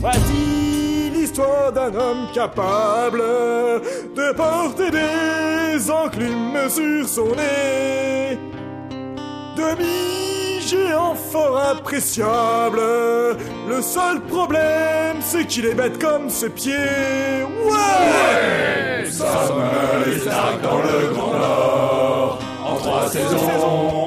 Voici l'histoire d'un homme capable de porter des enclumes sur son nez. Demi-géant fort appréciable. Le seul problème, c'est qu'il est bête comme ses pieds. Ouais! Nous sommes les dans le Grand Nord. En trois saisons, on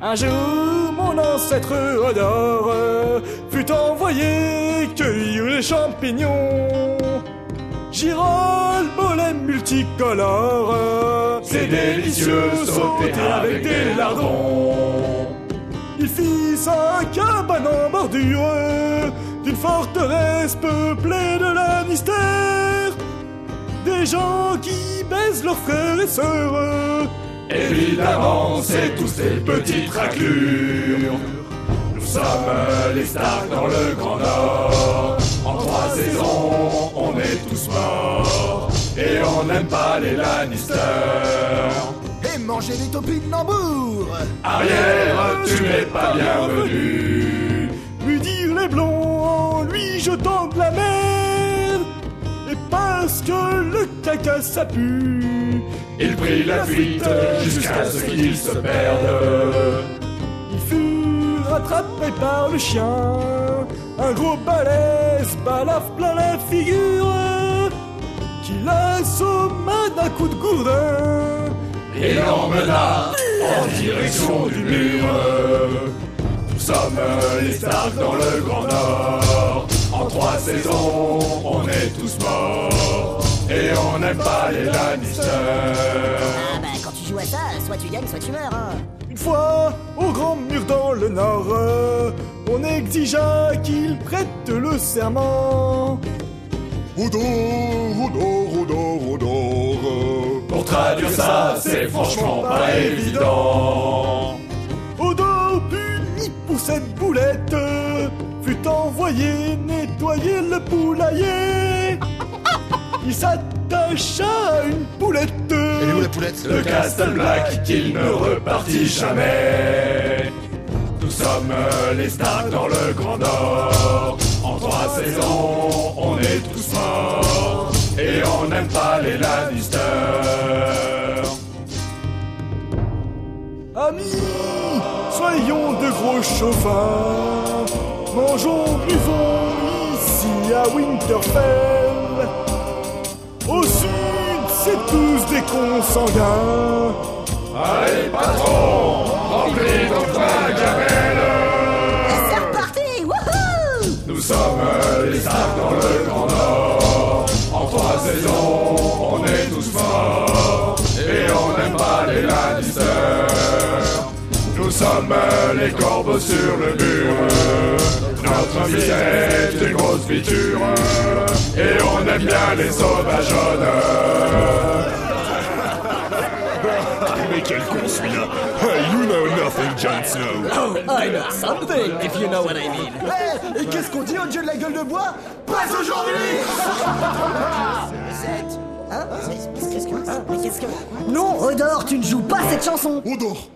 Un jour, mon ancêtre Odor fut envoyé cueillir les champignons. Girolles, mollets multicolores, C'est délicieux sauter avec des lardons. Il fit sa cabane en bordure d'une forteresse peuplée de Lannister. Des gens qui baisent leurs frères et sœurs. Évidemment, c'est tous ces petites raclures. Nous sommes les Stark dans le Grand Nord. En trois saisons, on est tous morts. Et on n'aime pas les Lannister. Et manger des topinambours Arrière, tu n'es pas bienvenu. lui dire les blonds en lui jetant de la merde. Parce que le caca ça pue, Il prit la fuite jusqu'à ce qu'il se perde. il fut rattrapé par le chien. Un gros balèze balafre plein la figure, qui l'assomma d'un coup de gourdin. et l'emmena en direction du mur. Nous sommes les Stark dans le Grand Nord. En trois saisons, on n'aime pas les Lannister. Ah bah quand tu joues à ça, soit tu gagnes, soit tu meurs, hein Une fois, au grand mur dans le nord, on exigea qu'il prête le serment. Odor, odor, odor, odor. Pour traduire ça, c'est franchement pas évident. Odor puni pour cette boulette, fut envoyé nettoyer le poulailler. Il s'attacha à une poulette. Elle est où la poulette? Le Castle Black qu'il ne repartit jamais. Nous sommes les Stark dans le Grand Nord. En trois saisons, on est tous morts. Et on n'aime pas les Lannister. Amis, soyons de gros chauffins. Mangeons, buvons ici à Winterfell. Tous des consanguins. Allez, patron, remplis notre gamelle. C'est reparti Wouhou Nous sommes les Stark dans le Grand Nord. En trois saisons, on est tous morts. Et on n'aime pas les Lannister. Nous sommes les corbeaux sur le mur. Notre vie c'est une grosse. Et on aime bien les sauvageonnes. Mais quel con celui-là Hey, you know nothing, Jon Snow. Oh, I know something, if you know what I mean. Eh, et qu'est-ce qu'on dit au dieu de la gueule de bois? Pas aujourd'hui! Hein? Qu'est-ce que... Mais qu'est-ce que... Non, Odor, tu ne joues pas cette chanson. Odor